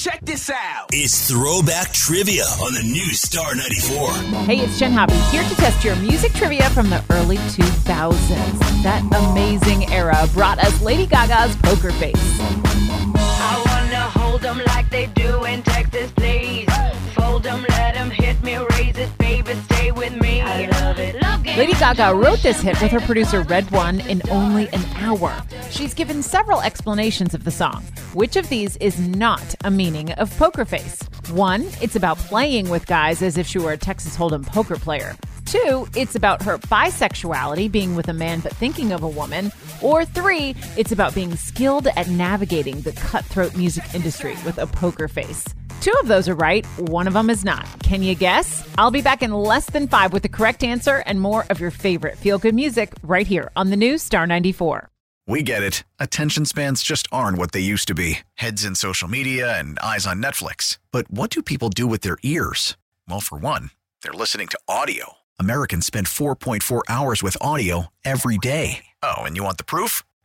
Check this out. It's Throwback Trivia on the new Star 94. Hey, it's Jenn Hobby here to test your music trivia from the early 2000s. That amazing era brought us Lady Gaga's Poker Face. Lady Gaga wrote this hit with her producer Red One in only an hour. She's given several explanations of the song. Which of these is not a meaning of Poker Face? One, it's about playing with guys as if she were a Texas Hold'em poker player. Two, it's about her bisexuality, being with a man but thinking of a woman. Or three, it's about being skilled at navigating the cutthroat music industry with a poker face. Two of those are right, one of them is not. Can you guess? I'll be back in less than five with the correct answer and more of your favorite feel good music right here on the new Star 94. We get it. Attention spans just aren't what they used to be heads in social media and eyes on Netflix. But what do people do with their ears? Well, for one, they're listening to audio. Americans spend 4.4 hours with audio every day. Oh, and you want the proof?